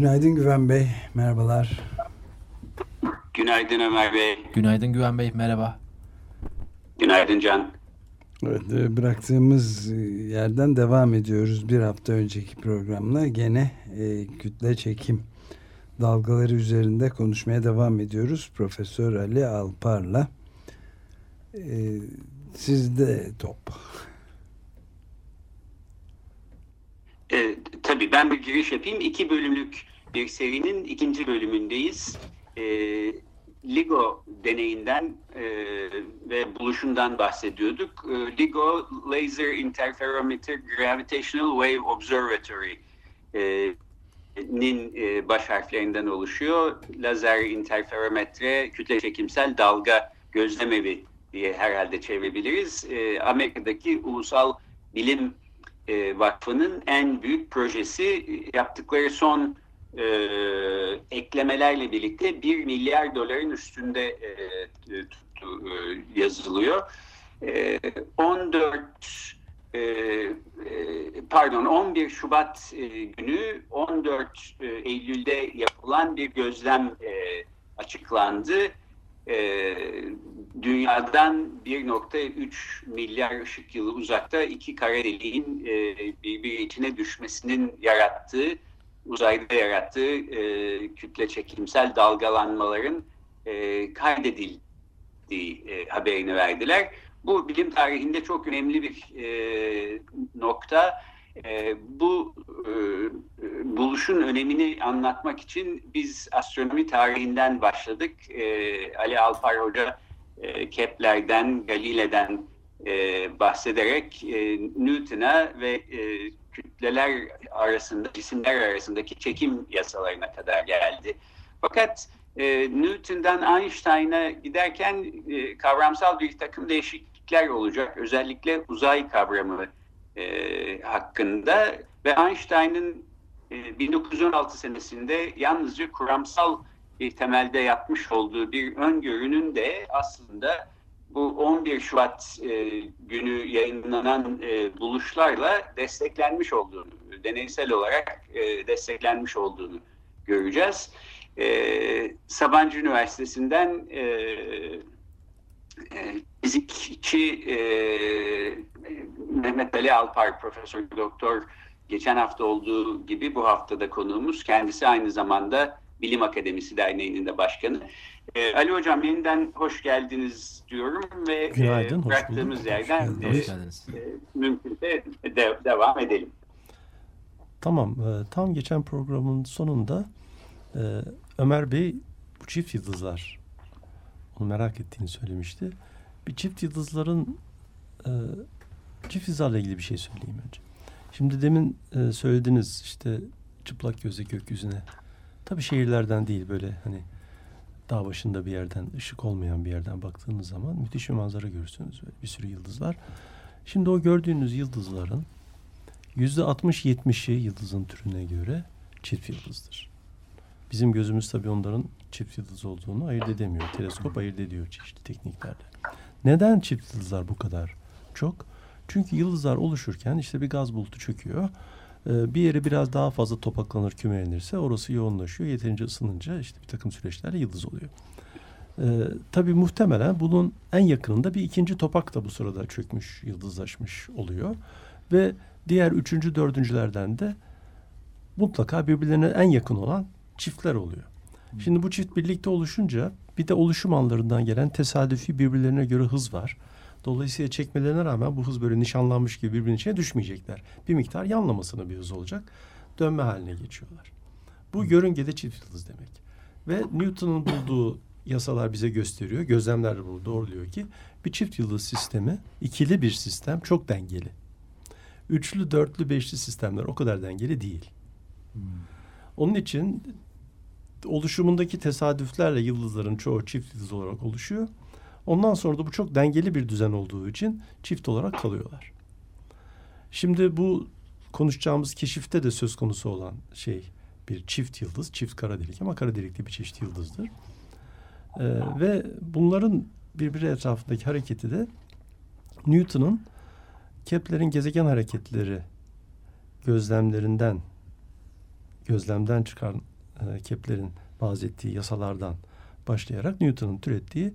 Günaydın Güven Bey, merhabalar. Günaydın Ömer Bey. Günaydın Güven Bey, merhaba. Günaydın Can. Evet, e, bıraktığımız yerden devam ediyoruz. Bir hafta önceki programla gene e, kütle çekim dalgaları üzerinde konuşmaya devam ediyoruz. Profesör Ali Alpar'la. E, sizde top. E, tabii ben bir giriş yapayım. İki bölümlük bir serinin ikinci bölümündeyiz. E, LIGO deneyinden e, ve buluşundan bahsediyorduk. E, LIGO Laser Interferometer Gravitational Wave Observatory e, e, baş harflerinden oluşuyor. Lazer interferometre kütle çekimsel dalga gözlemevi diye herhalde çevirebiliriz. E, Amerika'daki Ulusal Bilim e, Vakfı'nın en büyük projesi yaptıkları son e, eklemelerle birlikte 1 milyar doların üstünde e, tuttu, e, yazılıyor. E, 14 e, pardon 11 Şubat e, günü 14 e, Eylül'de yapılan bir gözlem e, açıklandı. E, dünyadan 1.3 milyar ışık yılı uzakta iki kara deliğin e, birbiri düşmesinin yarattığı uzayda yarattığı e, kütle çekimsel dalgalanmaların e, kaydedildiği e, haberini verdiler. Bu bilim tarihinde çok önemli bir e, nokta. E, bu e, buluşun önemini anlatmak için biz astronomi tarihinden başladık. E, Ali Alpar Hoca e, Kepler'den, Galile'den e, bahsederek e, Newton'a ve e, kütleler arasında, cisimler arasındaki çekim yasalarına kadar geldi. Fakat e, Newton'dan Einstein'a giderken e, kavramsal bir takım değişiklikler olacak. Özellikle uzay kavramı e, hakkında ve Einstein'ın e, 1916 senesinde yalnızca kuramsal bir temelde yapmış olduğu bir öngörünün de aslında bu 11 Şubat e, günü yayınlanan e, buluşlarla desteklenmiş olduğunu, deneysel olarak e, desteklenmiş olduğunu göreceğiz. E, Sabancı Üniversitesi'nden e, e, fizikçi e, Mehmet Ali Alpar, Profesör Doktor geçen hafta olduğu gibi bu haftada konuğumuz. Kendisi aynı zamanda Bilim Akademisi Derneği'nin de başkanı. E, Ali Hocam yeniden hoş geldiniz diyorum ve Günaydın, e, bıraktığımız hoş yerden hoş e, geldiniz. e, mümkünse de, devam edelim. Tamam, e, tam geçen programın sonunda e, Ömer Bey bu çift yıldızlar onu merak ettiğini söylemişti. Bir çift yıldızların e, çift yıldızlarla ilgili bir şey söyleyeyim önce. Şimdi demin e, söylediniz işte çıplak gözle gökyüzüne. Tabii şehirlerden değil böyle hani dağ başında bir yerden ışık olmayan bir yerden baktığınız zaman müthiş bir manzara görürsünüz. Bir sürü yıldızlar. Şimdi o gördüğünüz yıldızların yüzde 60-70'i yıldızın türüne göre çift yıldızdır. Bizim gözümüz tabii onların çift yıldız olduğunu ayırt edemiyor. Teleskop ayırt ediyor çeşitli tekniklerle. Neden çift yıldızlar bu kadar çok? Çünkü yıldızlar oluşurken işte bir gaz bulutu çöküyor. Ee, bir yere biraz daha fazla topaklanır, kümelenirse orası yoğunlaşıyor. Yeterince ısınınca işte bir takım süreçlerle yıldız oluyor. Ee, tabii muhtemelen bunun en yakınında bir ikinci topak da bu sırada çökmüş, yıldızlaşmış oluyor. Ve diğer üçüncü, dördüncülerden de mutlaka birbirlerine en yakın olan çiftler oluyor. Şimdi bu çift birlikte oluşunca bir de oluşum anlarından gelen tesadüfi birbirlerine göre hız var. Dolayısıyla çekmelerine rağmen bu hız böyle nişanlanmış gibi birbirinin içine düşmeyecekler. Bir miktar yanlamasına bir hız olacak. Dönme haline geçiyorlar. Bu yörüngede çift yıldız demek. Ve Newton'un bulduğu yasalar bize gösteriyor. Gözlemler bunu doğruluyor ki bir çift yıldız sistemi ikili bir sistem çok dengeli. üçlü, dörtlü, beşli sistemler o kadar dengeli değil. Onun için oluşumundaki tesadüflerle yıldızların çoğu çift yıldız olarak oluşuyor. Ondan sonra da bu çok dengeli bir düzen olduğu için çift olarak kalıyorlar. Şimdi bu konuşacağımız keşifte de söz konusu olan şey bir çift yıldız, çift kara delik ama kara delikli bir çeşit yıldızdır. Ee, ve bunların birbiri etrafındaki hareketi de Newton'un Kepler'in gezegen hareketleri gözlemlerinden gözlemden çıkan e, Kepler'in bazı ettiği yasalardan başlayarak Newton'un türettiği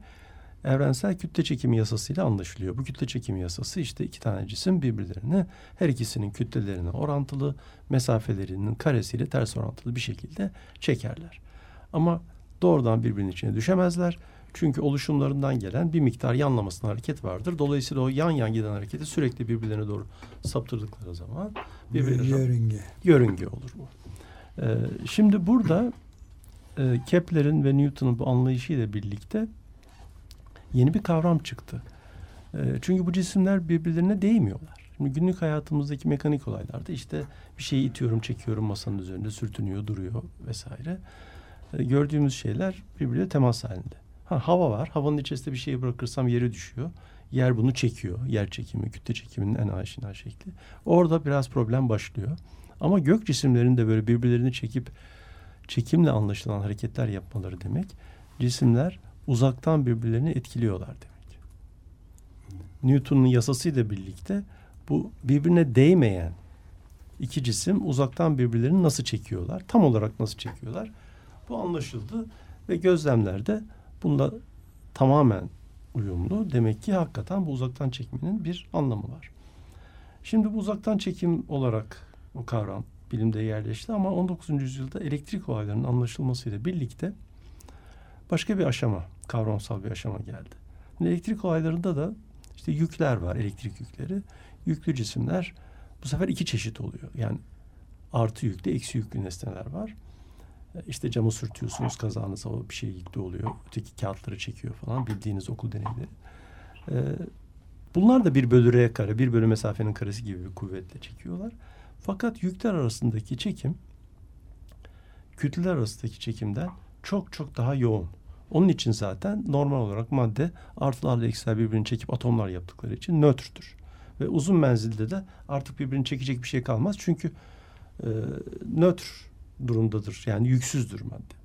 evrensel kütle çekimi yasasıyla anlaşılıyor. Bu kütle çekimi yasası işte iki tane cisim birbirlerine her ikisinin kütlelerine orantılı mesafelerinin karesiyle ters orantılı bir şekilde çekerler. Ama doğrudan birbirinin içine düşemezler. Çünkü oluşumlarından gelen bir miktar yanlamasına hareket vardır. Dolayısıyla o yan yan giden hareketi sürekli birbirlerine doğru saptırdıkları zaman birbirine Yörünge. yörünge olur bu. Ee, şimdi burada e, Kepler'in ve Newton'un bu anlayışıyla birlikte yeni bir kavram çıktı. E, çünkü bu cisimler birbirlerine değmiyorlar. Şimdi günlük hayatımızdaki mekanik olaylarda işte bir şeyi itiyorum, çekiyorum masanın üzerinde sürtünüyor, duruyor vesaire. E, gördüğümüz şeyler birbiriyle temas halinde. Ha, hava var. Havanın içerisinde bir şeyi bırakırsam yere düşüyor. Yer bunu çekiyor. Yer çekimi, kütle çekiminin en aşina şekli. Orada biraz problem başlıyor. Ama gök cisimlerinin de böyle birbirlerini çekip çekimle anlaşılan hareketler yapmaları demek. Cisimler uzaktan birbirlerini etkiliyorlar demek. Newton'un yasasıyla birlikte bu birbirine değmeyen iki cisim uzaktan birbirlerini nasıl çekiyorlar? Tam olarak nasıl çekiyorlar? Bu anlaşıldı ve gözlemlerde bununla tamamen uyumlu. Demek ki hakikaten bu uzaktan çekmenin bir anlamı var. Şimdi bu uzaktan çekim olarak bu kavram bilimde yerleşti ama 19. yüzyılda elektrik olaylarının anlaşılmasıyla birlikte başka bir aşama, kavramsal bir aşama geldi. Elektrik olaylarında da işte yükler var, elektrik yükleri. Yüklü cisimler bu sefer iki çeşit oluyor. Yani artı yüklü, eksi yüklü nesneler var. İşte camı sürtüyorsunuz kazanıza o bir şey yüklü oluyor. Öteki kağıtları çekiyor falan bildiğiniz okul deneyleri. Ee, bunlar da bir bölü kare, bir bölü mesafenin karesi gibi bir kuvvetle çekiyorlar. Fakat yükler arasındaki çekim kütleler arasındaki çekimden çok çok daha yoğun. Onun için zaten normal olarak madde artılarla eksiler birbirini çekip atomlar yaptıkları için nötrdür. Ve uzun menzilde de artık birbirini çekecek bir şey kalmaz. Çünkü e, nötr durumdadır. Yani yüksüzdür madde.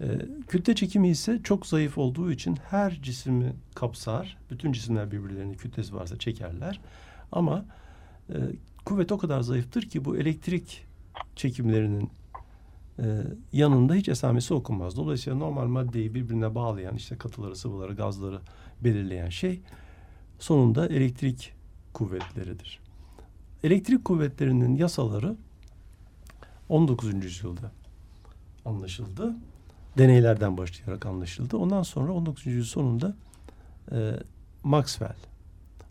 E, kütle çekimi ise çok zayıf olduğu için her cisimi kapsar. Bütün cisimler birbirlerini kütlesi varsa çekerler. Ama e, kuvvet o kadar zayıftır ki bu elektrik çekimlerinin e, yanında hiç esamesi okunmaz. Dolayısıyla normal maddeyi birbirine bağlayan işte katıları, sıvıları, gazları belirleyen şey sonunda elektrik kuvvetleridir. Elektrik kuvvetlerinin yasaları 19. yüzyılda anlaşıldı. Deneylerden başlayarak anlaşıldı. Ondan sonra 19. yüzyıl sonunda e, Maxwell,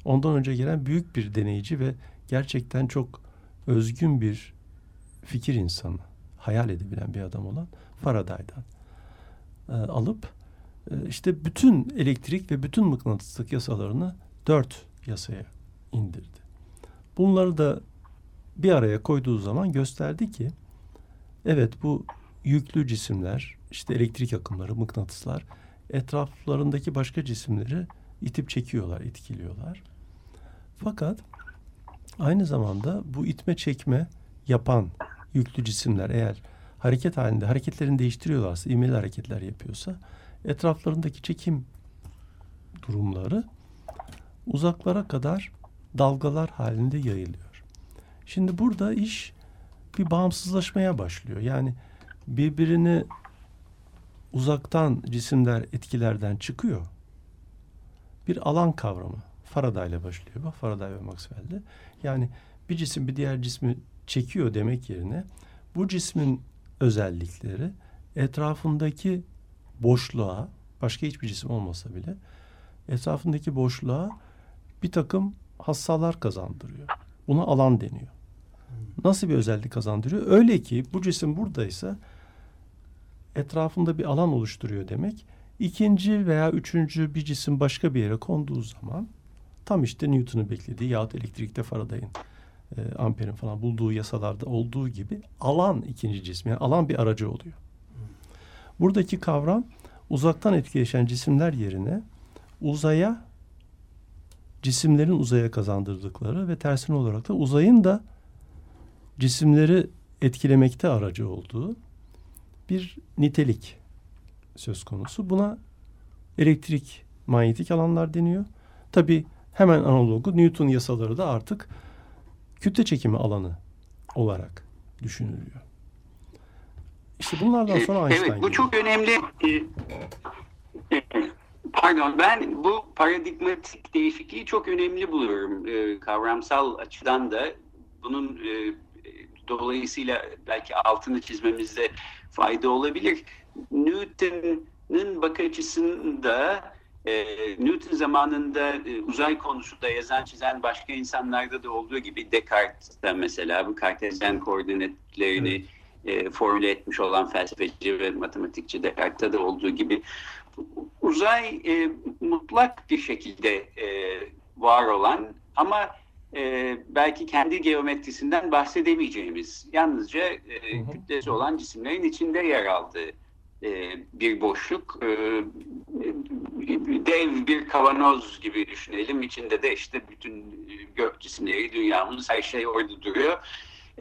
ondan önce gelen büyük bir deneyici ve gerçekten çok özgün bir fikir insanı, hayal edebilen bir adam olan Faraday'dan e, alıp e, işte bütün elektrik ve bütün mıknatıslık yasalarını dört yasaya indirdi. Bunları da bir araya koyduğu zaman gösterdi ki evet bu yüklü cisimler işte elektrik akımları, mıknatıslar etraflarındaki başka cisimleri itip çekiyorlar, etkiliyorlar. Fakat aynı zamanda bu itme çekme yapan yüklü cisimler eğer hareket halinde hareketlerini değiştiriyorlarsa, ivmeli hareketler yapıyorsa etraflarındaki çekim durumları uzaklara kadar dalgalar halinde yayılıyor. Şimdi burada iş bir bağımsızlaşmaya başlıyor. Yani birbirini uzaktan cisimler etkilerden çıkıyor. Bir alan kavramı. Faraday ile başlıyor. Bak Faraday ve Maxwell'de. Yani bir cisim bir diğer cismi çekiyor demek yerine bu cismin özellikleri etrafındaki boşluğa başka hiçbir cisim olmasa bile etrafındaki boşluğa bir takım hassalar kazandırıyor. Buna alan deniyor. Nasıl bir özellik kazandırıyor? Öyle ki bu cisim buradaysa etrafında bir alan oluşturuyor demek. İkinci veya üçüncü bir cisim başka bir yere konduğu zaman tam işte Newton'un beklediği yahut elektrikte Faraday'ın e, Amper'in falan bulduğu yasalarda olduğu gibi alan ikinci cisim. Yani alan bir aracı oluyor. Buradaki kavram uzaktan etkileşen cisimler yerine uzaya cisimlerin uzaya kazandırdıkları ve tersine olarak da uzayın da cisimleri etkilemekte aracı olduğu bir nitelik söz konusu. Buna elektrik manyetik alanlar deniyor. Tabi hemen analogu Newton yasaları da artık kütle çekimi alanı olarak düşünülüyor. İşte bunlardan sonra Einstein Evet bu çok önemli. Pardon ben bu paradigmatik değişikliği çok önemli buluyorum e, kavramsal açıdan da. Bunun e, dolayısıyla belki altını çizmemizde fayda olabilir. Newton'un bakış açısında e, Newton zamanında e, uzay konusunda yazan çizen başka insanlarda da olduğu gibi Descartes'te mesela bu kartezyen koordinatlerini e, formüle etmiş olan felsefeci ve matematikçi Descartes'te de olduğu gibi uzay e, mutlak bir şekilde e, var olan ama e, belki kendi geometrisinden bahsedemeyeceğimiz yalnızca e, kütlesi olan cisimlerin içinde yer aldığı e, bir boşluk. E, dev bir kavanoz gibi düşünelim. İçinde de işte bütün gök cisimleri, dünyamız, her şey orada duruyor.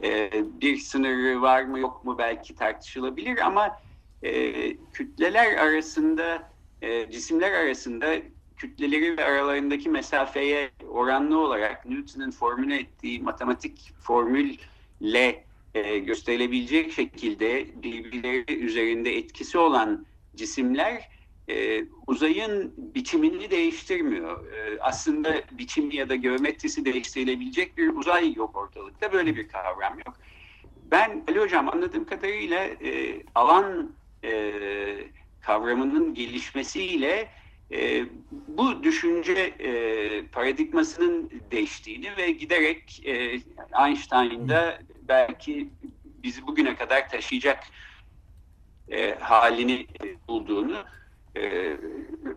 E, bir sınırı var mı yok mu belki tartışılabilir ama e, kütleler arasında, e, cisimler arasında kütleleri ve aralarındaki mesafeye oranlı olarak Newton'un formüle ettiği matematik formülle e, gösterilebilecek şekilde birbirleri üzerinde etkisi olan cisimler e, uzayın biçimini değiştirmiyor. E, aslında biçimi ya da geometrisi değiştirilebilecek bir uzay yok ortalıkta. Böyle bir kavram yok. Ben Ali Hocam anladığım kadarıyla e, alan e, kavramının gelişmesiyle e, bu düşünce e, paradigmasının değiştiğini ve giderek e, Einstein'da belki bizi bugüne kadar taşıyacak e, halini bulduğunu e,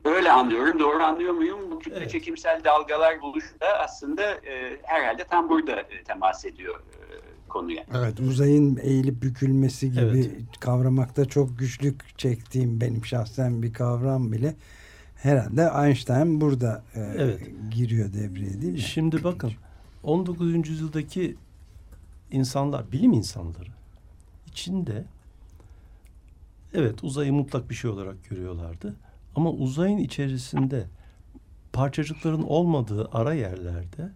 öyle anlıyorum. Doğru anlıyor muyum? Bu kütle evet. çekimsel dalgalar buluşu da aslında e, herhalde tam burada e, temas ediyor e, konuya. Evet uzayın eğilip bükülmesi gibi evet. kavramakta çok güçlük çektiğim benim şahsen bir kavram bile herhalde Einstein burada e, evet. giriyor devreye değil mi? Şimdi bakın 19. yüzyıldaki insanlar, bilim insanları içinde evet uzayı mutlak bir şey olarak görüyorlardı. Ama uzayın içerisinde parçacıkların olmadığı ara yerlerde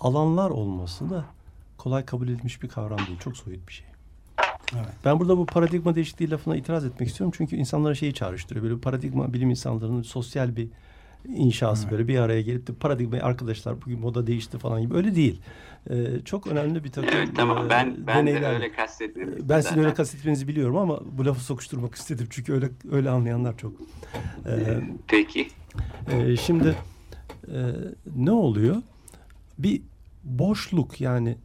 alanlar olması da kolay kabul edilmiş bir kavram değil. Çok soyut bir şey. Evet. Ben burada bu paradigma değişikliği lafına itiraz etmek istiyorum. Çünkü insanlara şeyi çağrıştırıyor. Böyle paradigma bilim insanlarının sosyal bir inşası evet. böyle bir araya gelip de paradigmayı arkadaşlar bugün moda değişti falan gibi öyle değil. Ee, çok önemli bir takım evet, tamam. ben, ben deneyler. de öyle kastetmedim. Ben sizin öyle kastetmenizi biliyorum ama bu lafı sokuşturmak istedim. Çünkü öyle öyle anlayanlar çok. Ee, Peki. E, şimdi e, ne oluyor? Bir boşluk yani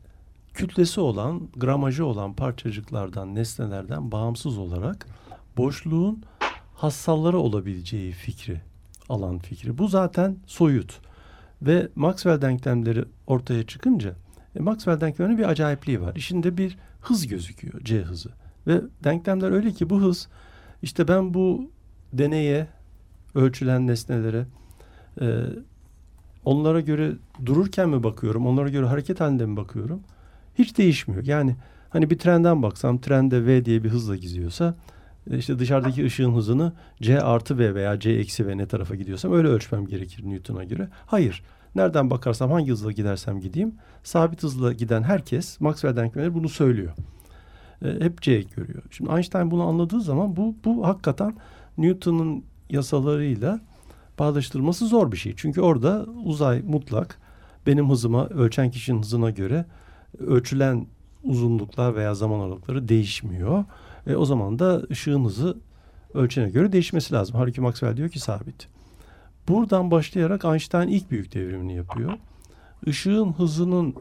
kütlesi olan, gramajı olan parçacıklardan, nesnelerden bağımsız olarak boşluğun hassalları olabileceği fikri, alan fikri. Bu zaten soyut. Ve Maxwell denklemleri ortaya çıkınca e, Maxwell denklemlerinin bir acayipliği var. İçinde bir hız gözüküyor, C hızı. Ve denklemler öyle ki bu hız işte ben bu deneye, ölçülen nesnelere e, onlara göre dururken mi bakıyorum, onlara göre hareket halinde mi bakıyorum? hiç değişmiyor. Yani hani bir trenden baksam trende V diye bir hızla gidiyorsa işte dışarıdaki ışığın hızını C artı V veya C eksi V ne tarafa gidiyorsam öyle ölçmem gerekir Newton'a göre. Hayır. Nereden bakarsam hangi hızla gidersem gideyim sabit hızla giden herkes Maxwell denklemleri bunu söylüyor. E, hep C görüyor. Şimdi Einstein bunu anladığı zaman bu, bu hakikaten Newton'un yasalarıyla bağdaştırılması zor bir şey. Çünkü orada uzay mutlak benim hızıma ölçen kişinin hızına göre ölçülen uzunluklar veya zaman aralıkları değişmiyor. E, o zaman da ışığın hızı ölçene göre değişmesi lazım. Halbuki Maxwell diyor ki sabit. Buradan başlayarak Einstein ilk büyük devrimini yapıyor. Işığın hızının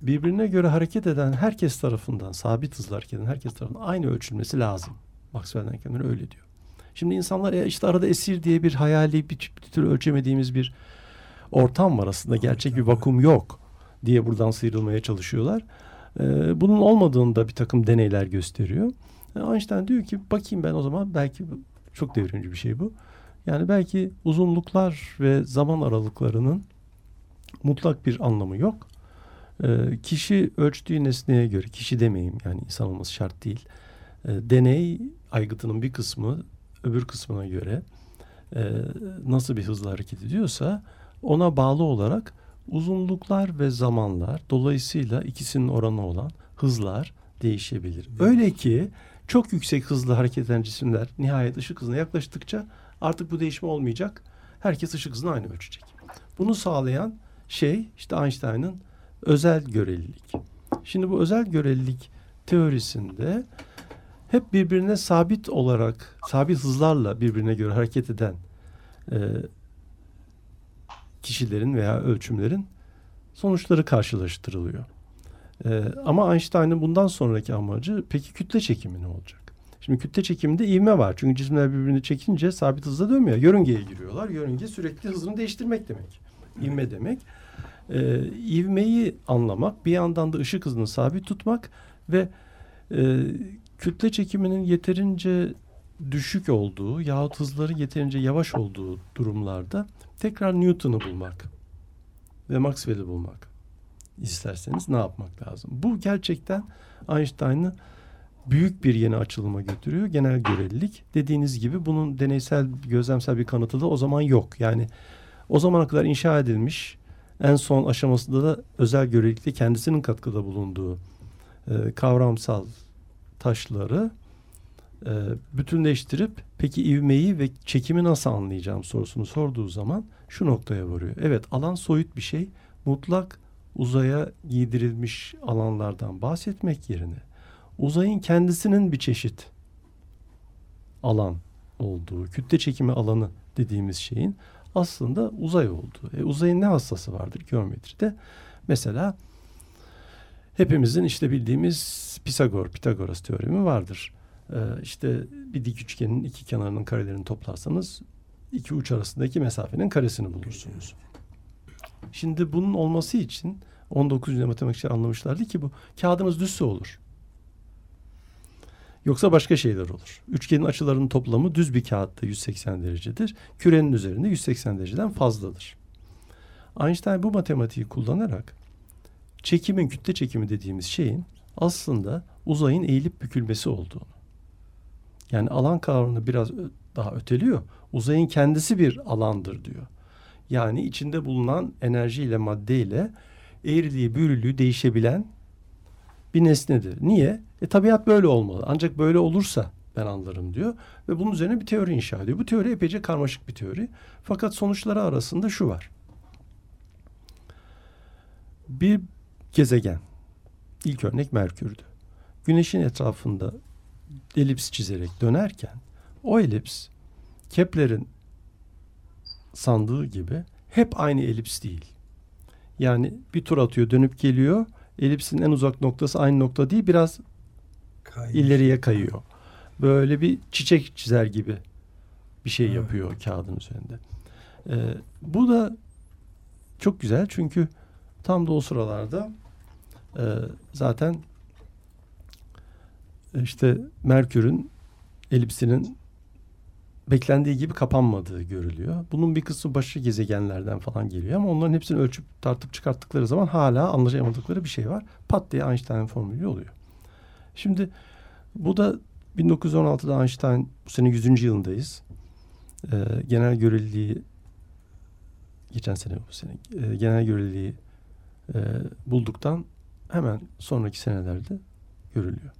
birbirine göre hareket eden herkes tarafından, sabit hızla hareket eden herkes tarafından aynı ölçülmesi lazım. Maxwell denklemleri öyle diyor. Şimdi insanlar e, işte arada esir diye bir hayali bir, bir tür ölçemediğimiz bir ortam var aslında. Gerçek bir vakum yok. diye buradan sıyrılmaya çalışıyorlar. E, bunun olmadığını da bir takım deneyler gösteriyor. E, Einstein diyor ki bakayım ben o zaman belki çok devrimci bir şey bu. Yani belki uzunluklar ve zaman aralıklarının mutlak bir anlamı yok. E, kişi ölçtüğü nesneye göre, kişi demeyeyim yani insan olması şart değil. E, deney aygıtının bir kısmı öbür kısmına göre e, nasıl bir hızla hareket ediyorsa ona bağlı olarak uzunluklar ve zamanlar dolayısıyla ikisinin oranı olan hızlar değişebilir. Öyle ki çok yüksek hızla hareket eden cisimler nihayet ışık hızına yaklaştıkça artık bu değişme olmayacak. Herkes ışık hızını aynı ölçecek. Bunu sağlayan şey işte Einstein'ın özel görelilik. Şimdi bu özel görelilik teorisinde hep birbirine sabit olarak, sabit hızlarla birbirine göre hareket eden e, kişilerin veya ölçümlerin sonuçları karşılaştırılıyor. E, ama Einstein'ın bundan sonraki amacı peki kütle çekimi ne olacak? Şimdi kütle çekiminde ivme var. Çünkü cisimler birbirini çekince sabit hızla dönmüyor. Yörüngeye giriyorlar. Yörünge sürekli hızını değiştirmek demek. İvme demek. E, ivmeyi anlamak, bir yandan da ışık hızını sabit tutmak ve e, kütle çekiminin yeterince düşük olduğu yahut hızları yeterince yavaş olduğu durumlarda tekrar Newton'u bulmak ve Maxwell'i bulmak isterseniz ne yapmak lazım? Bu gerçekten Einstein'ı büyük bir yeni açılıma götürüyor. Genel görelilik. Dediğiniz gibi bunun deneysel, gözlemsel bir kanıtı da o zaman yok. Yani o zamana kadar inşa edilmiş en son aşamasında da özel görelilikte kendisinin katkıda bulunduğu e, kavramsal taşları e, bütünleştirip peki ivmeyi ve çekimi nasıl anlayacağım sorusunu sorduğu zaman şu noktaya varıyor. Evet alan soyut bir şey. Mutlak uzaya giydirilmiş alanlardan bahsetmek yerine uzayın kendisinin bir çeşit alan olduğu, kütle çekimi alanı dediğimiz şeyin aslında uzay olduğu. E, uzayın ne hassası vardır geometride? Mesela hepimizin işte bildiğimiz Pisagor, Pitagoras teoremi vardır. Ee, işte bir dik üçgenin iki kenarının karelerini toplarsanız iki uç arasındaki mesafenin karesini bulursunuz. Şimdi bunun olması için 19. yüzyılda matematikçiler anlamışlardı ki bu kağıdınız düzse olur. Yoksa başka şeyler olur. Üçgenin açılarının toplamı düz bir kağıtta 180 derecedir. Kürenin üzerinde 180 dereceden fazladır. Einstein bu matematiği kullanarak çekimin kütle çekimi dediğimiz şeyin aslında uzayın eğilip bükülmesi olduğunu. Yani alan kavramını biraz daha öteliyor. Uzayın kendisi bir alandır diyor. Yani içinde bulunan enerjiyle maddeyle eğriliği büyürlüğü değişebilen bir nesnedir. Niye? E tabiat böyle olmalı. Ancak böyle olursa ben anlarım diyor. Ve bunun üzerine bir teori inşa ediyor. Bu teori epeyce karmaşık bir teori. Fakat sonuçları arasında şu var. Bir gezegen İlk örnek Merkür'dü. Güneşin etrafında elips çizerek dönerken o elips Kepler'in sandığı gibi hep aynı elips değil. Yani bir tur atıyor dönüp geliyor. Elipsin en uzak noktası aynı nokta değil biraz Kaymış. ileriye kayıyor. Böyle bir çiçek çizer gibi bir şey evet. yapıyor kağıdın üzerinde. Ee, bu da çok güzel çünkü tam da o sıralarda e, zaten işte Merkür'ün elipsinin beklendiği gibi kapanmadığı görülüyor. Bunun bir kısmı başka gezegenlerden falan geliyor ama onların hepsini ölçüp tartıp çıkarttıkları zaman hala anlaşamadıkları bir şey var. Pat diye Einstein formülü oluyor. Şimdi bu da 1916'da Einstein bu sene 100. yılındayız. Ee, genel göreliliği geçen sene bu sene e, genel göreliliği e, bulduktan hemen sonraki senelerde görülüyor.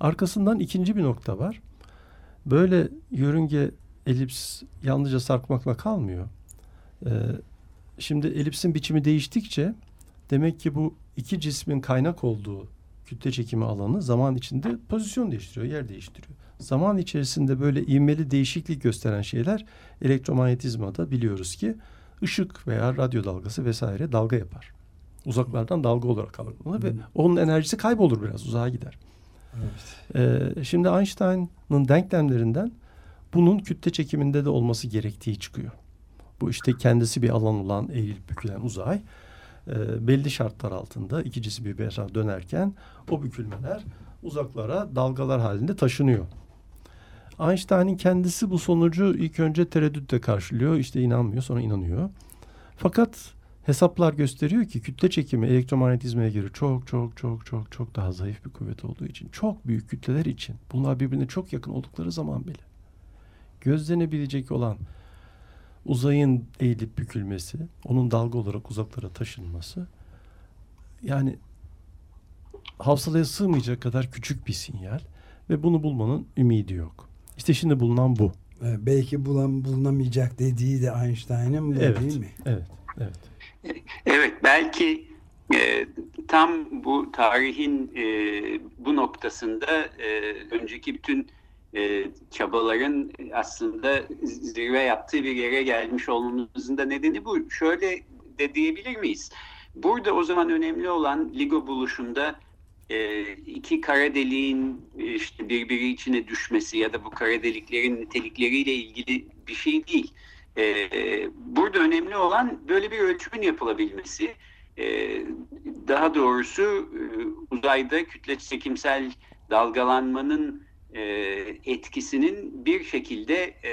Arkasından ikinci bir nokta var. Böyle yörünge elips yalnızca sarkmakla kalmıyor. Ee, şimdi elipsin biçimi değiştikçe demek ki bu iki cismin kaynak olduğu kütle çekimi alanı zaman içinde pozisyon değiştiriyor, yer değiştiriyor. Zaman içerisinde böyle ivmeli değişiklik gösteren şeyler elektromanyetizmada biliyoruz ki ışık veya radyo dalgası vesaire dalga yapar uzaklardan dalga olarak algılanır ve onun enerjisi kaybolur biraz uzağa gider. Evet. Ee, şimdi Einstein'ın denklemlerinden bunun kütle çekiminde de olması gerektiği çıkıyor. Bu işte kendisi bir alan olan eğilip bükülen uzay e, belli şartlar altında iki cisim bir etraf dönerken o bükülmeler uzaklara dalgalar halinde taşınıyor. Einstein'in kendisi bu sonucu ilk önce tereddütle karşılıyor. İşte inanmıyor sonra inanıyor. Fakat hesaplar gösteriyor ki kütle çekimi elektromanyetizmaya göre çok çok çok çok çok daha zayıf bir kuvvet olduğu için çok büyük kütleler için bunlar birbirine çok yakın oldukları zaman bile gözlenebilecek olan uzayın eğilip bükülmesi, onun dalga olarak uzaklara taşınması yani hafsalaya sığmayacak kadar küçük bir sinyal ve bunu bulmanın ümidi yok. İşte şimdi bulunan bu. Belki bulan, bulunamayacak dediği de Einstein'ın bu evet, değil mi? Evet, evet. Evet, belki e, tam bu tarihin e, bu noktasında e, önceki bütün e, çabaların aslında zirve yaptığı bir yere gelmiş olmamızın da nedeni bu. Şöyle de diyebilir miyiz? Burada o zaman önemli olan LIGO buluşunda e, iki kara deliğin işte birbiri içine düşmesi ya da bu kara deliklerin nitelikleriyle ilgili bir şey değil. E, burada önemli olan böyle bir ölçümün yapılabilmesi. E, daha doğrusu e, uzayda kütle çekimsel dalgalanmanın e, etkisinin bir şekilde e,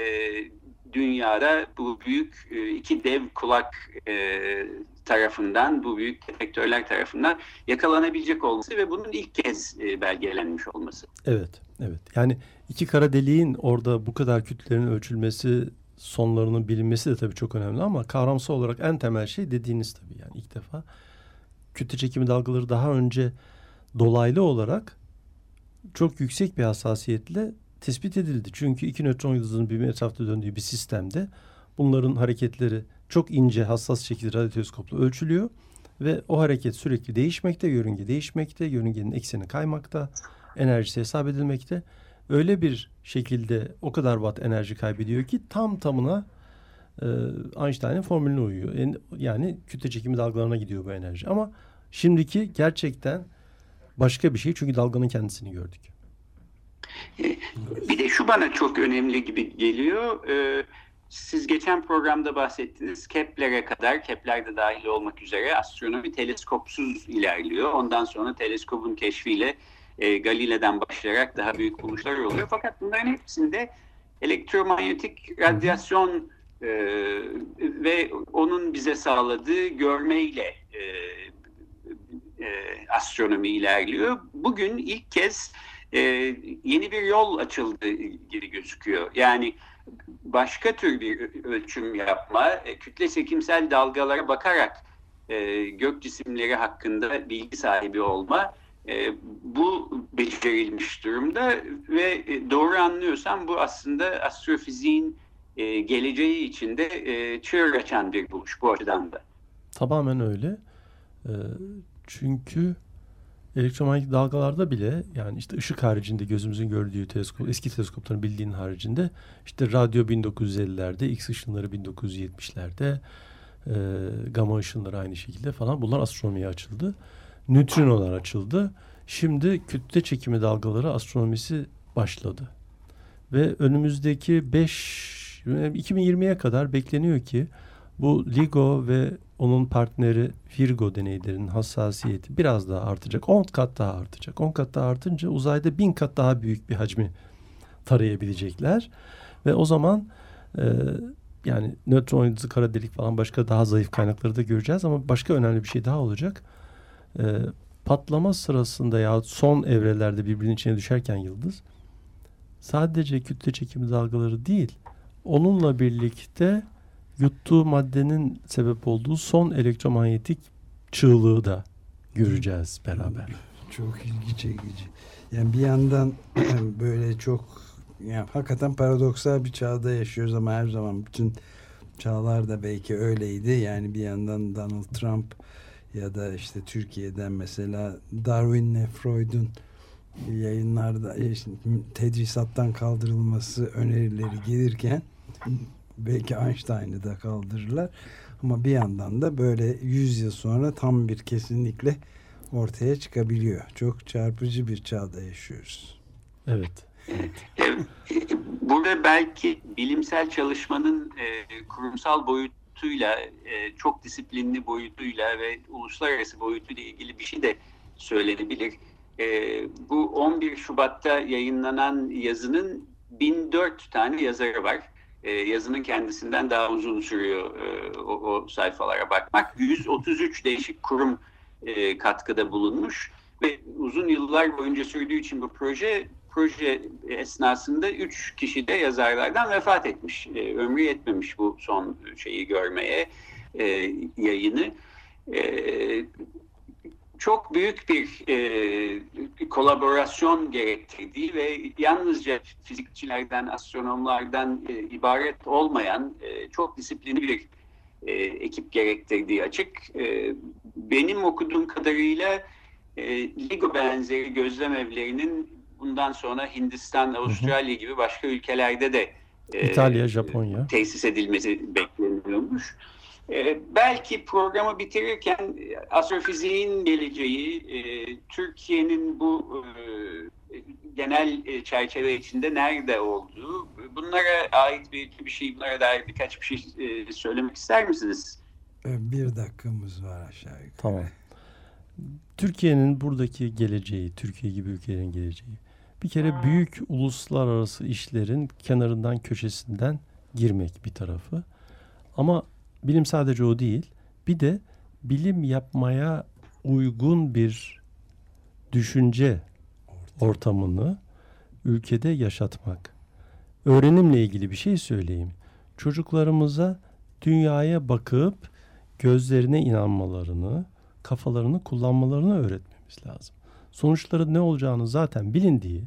dünyada bu büyük e, iki dev kulak e, tarafından, bu büyük detektörler tarafından yakalanabilecek olması ve bunun ilk kez e, belgelenmiş olması. Evet, evet. Yani iki kara deliğin orada bu kadar kütlelerin ölçülmesi, sonlarının bilinmesi de tabii çok önemli ama kavramsal olarak en temel şey dediğiniz tabii yani ilk defa kütle çekimi dalgaları daha önce dolaylı olarak çok yüksek bir hassasiyetle tespit edildi. Çünkü iki nötron yıldızının birbirine etrafta döndüğü bir sistemde bunların hareketleri çok ince, hassas şekilde radyo teleskopla ölçülüyor ve o hareket sürekli değişmekte, yörünge değişmekte, yörüngenin ekseni kaymakta, enerjisi hesap edilmekte. Öyle bir şekilde o kadar watt enerji kaybediyor ki tam tamına e, Einstein'ın formülüne uyuyor. Yani kütle çekimi dalgalarına gidiyor bu enerji. Ama şimdiki gerçekten başka bir şey çünkü dalganın kendisini gördük. Bir de şu bana çok önemli gibi geliyor. Ee, siz geçen programda bahsettiniz. Kepler'e kadar, Kepler de dahil olmak üzere astronomi teleskopsuz ilerliyor. Ondan sonra teleskopun keşfiyle e, Galile'den başlayarak daha büyük buluşlar oluyor. Fakat bunların hepsinde elektromanyetik radyasyon e, ve onun bize sağladığı görmeyle e, e, astronomi ilerliyor. Bugün ilk kez e, yeni bir yol açıldı gibi gözüküyor. Yani başka tür bir ölçüm yapma, e, kütle çekimsel dalgalara bakarak e, gök cisimleri hakkında bilgi sahibi olma bu becerilmiş durumda ve e, doğru anlıyorsam bu aslında astrofiziğin e, geleceği içinde e, çığır açan bir buluş bu açıdan da. Tamamen öyle. E, çünkü elektromanyetik dalgalarda bile yani işte ışık haricinde gözümüzün gördüğü teleskop, eski teleskopların bildiğin haricinde işte radyo 1950'lerde, X ışınları 1970'lerde, e, gama ışınları aynı şekilde falan bunlar astronomiye açıldı. Nötrinolar açıldı. Şimdi kütle çekimi dalgaları astronomisi başladı. Ve önümüzdeki 5 2020'ye kadar bekleniyor ki bu LIGO ve onun partneri Virgo deneylerinin hassasiyeti biraz daha artacak. 10 kat daha artacak. 10 kat daha artınca uzayda 1000 kat daha büyük bir hacmi tarayabilecekler. Ve o zaman e, yani nötron yıldızı, kara delik falan başka daha zayıf kaynakları da göreceğiz ama başka önemli bir şey daha olacak. E, patlama sırasında ya son evrelerde birbirinin içine düşerken yıldız sadece kütle çekimi dalgaları değil onunla birlikte yuttuğu maddenin sebep olduğu son elektromanyetik çığlığı da göreceğiz beraber. Çok ilgi çekici. Yani bir yandan böyle çok yani hakikaten paradoksal bir çağda yaşıyoruz ama her zaman bütün çağlarda belki öyleydi. Yani bir yandan Donald Trump ya da işte Türkiye'den mesela Darwin'le Freud'un yayınlarda tedrisattan kaldırılması önerileri gelirken belki Einstein'ı da kaldırırlar. Ama bir yandan da böyle 100 yıl sonra tam bir kesinlikle ortaya çıkabiliyor. Çok çarpıcı bir çağda yaşıyoruz. Evet. Burada belki bilimsel çalışmanın kurumsal boyut boyutuyla, e, çok disiplinli boyutuyla ve uluslararası boyutuyla ilgili bir şey de söylenebilir. E, bu 11 Şubat'ta yayınlanan yazının 1004 tane yazarı var. E, yazının kendisinden daha uzun sürüyor e, o, o sayfalara bakmak. 133 değişik kurum e, katkıda bulunmuş ve uzun yıllar boyunca sürdüğü için bu proje proje esnasında üç kişi de yazarlardan vefat etmiş. E, ömrü yetmemiş bu son şeyi görmeye, e, yayını. E, çok büyük bir e, kolaborasyon gerektirdiği ve yalnızca fizikçilerden, astronomlardan e, ibaret olmayan e, çok disiplinli bir e, ekip gerektirdiği açık. E, benim okuduğum kadarıyla e, LIGO benzeri gözlem evlerinin bundan sonra Hindistan, Avustralya gibi başka ülkelerde de e, İtalya, Japonya tesis edilmesi bekleniyormuş. E, belki programı bitirirken astrofiziğin geleceği, e, Türkiye'nin bu e, genel e, çerçeve içinde nerede olduğu, bunlara ait bir, bir şey, bunlara dair birkaç bir şey e, söylemek ister misiniz? E, bir dakikamız var aşağı yukarı. Tamam. Türkiye'nin buradaki geleceği, Türkiye gibi ülkelerin geleceği. Bir kere büyük uluslararası işlerin kenarından, köşesinden girmek bir tarafı. Ama bilim sadece o değil. Bir de bilim yapmaya uygun bir düşünce ortamını ülkede yaşatmak. Öğrenimle ilgili bir şey söyleyeyim. Çocuklarımıza dünyaya bakıp gözlerine inanmalarını, kafalarını kullanmalarını öğretmemiz lazım. Sonuçları ne olacağını zaten bilindiği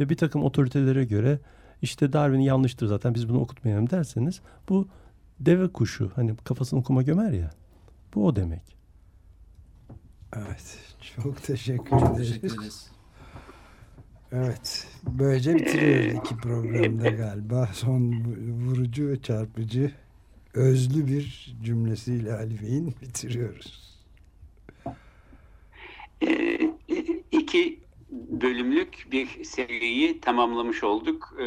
ve bir takım otoritelere göre işte Darwin yanlıştır zaten biz bunu okutmayalım derseniz bu deve kuşu hani kafasını kuma gömer ya bu o demek. Evet çok teşekkür ederiz. Teşekkür ederiz. Evet böylece bitiriyoruz iki programda galiba son vurucu ve çarpıcı özlü bir cümlesiyle Ali Bey'in bitiriyoruz. İki bölümlük bir seriyi tamamlamış olduk. Ee,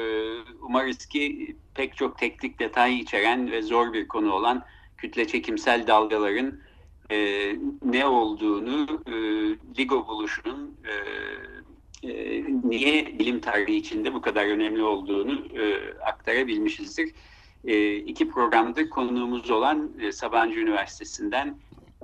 umarız ki pek çok teknik detay içeren ve zor bir konu olan kütle çekimsel dalgaların e, ne olduğunu, e, LIGO buluşunun e, niye bilim tarihi içinde bu kadar önemli olduğunu aktarabilmişizdir. E, iki programda konuğumuz olan Sabancı Üniversitesi'nden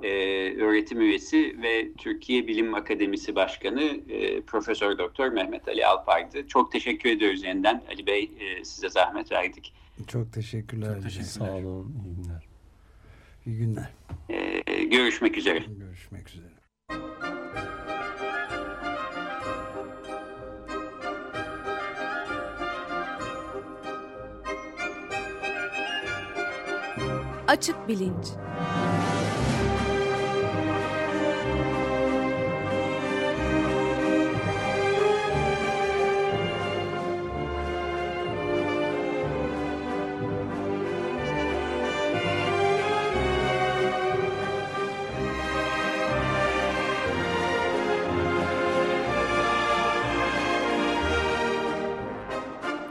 e, öğretim üyesi ve Türkiye Bilim Akademisi Başkanı e, Profesör Doktor Mehmet Ali Alpay'dı. Çok teşekkür ediyoruz yeniden Ali Bey e, size zahmet verdik. Çok teşekkürler. Çok teşekkürler. Sağ olun. İyi günler. İyi günler. E, görüşmek üzere. Görüşmek üzere. Açık Bilinç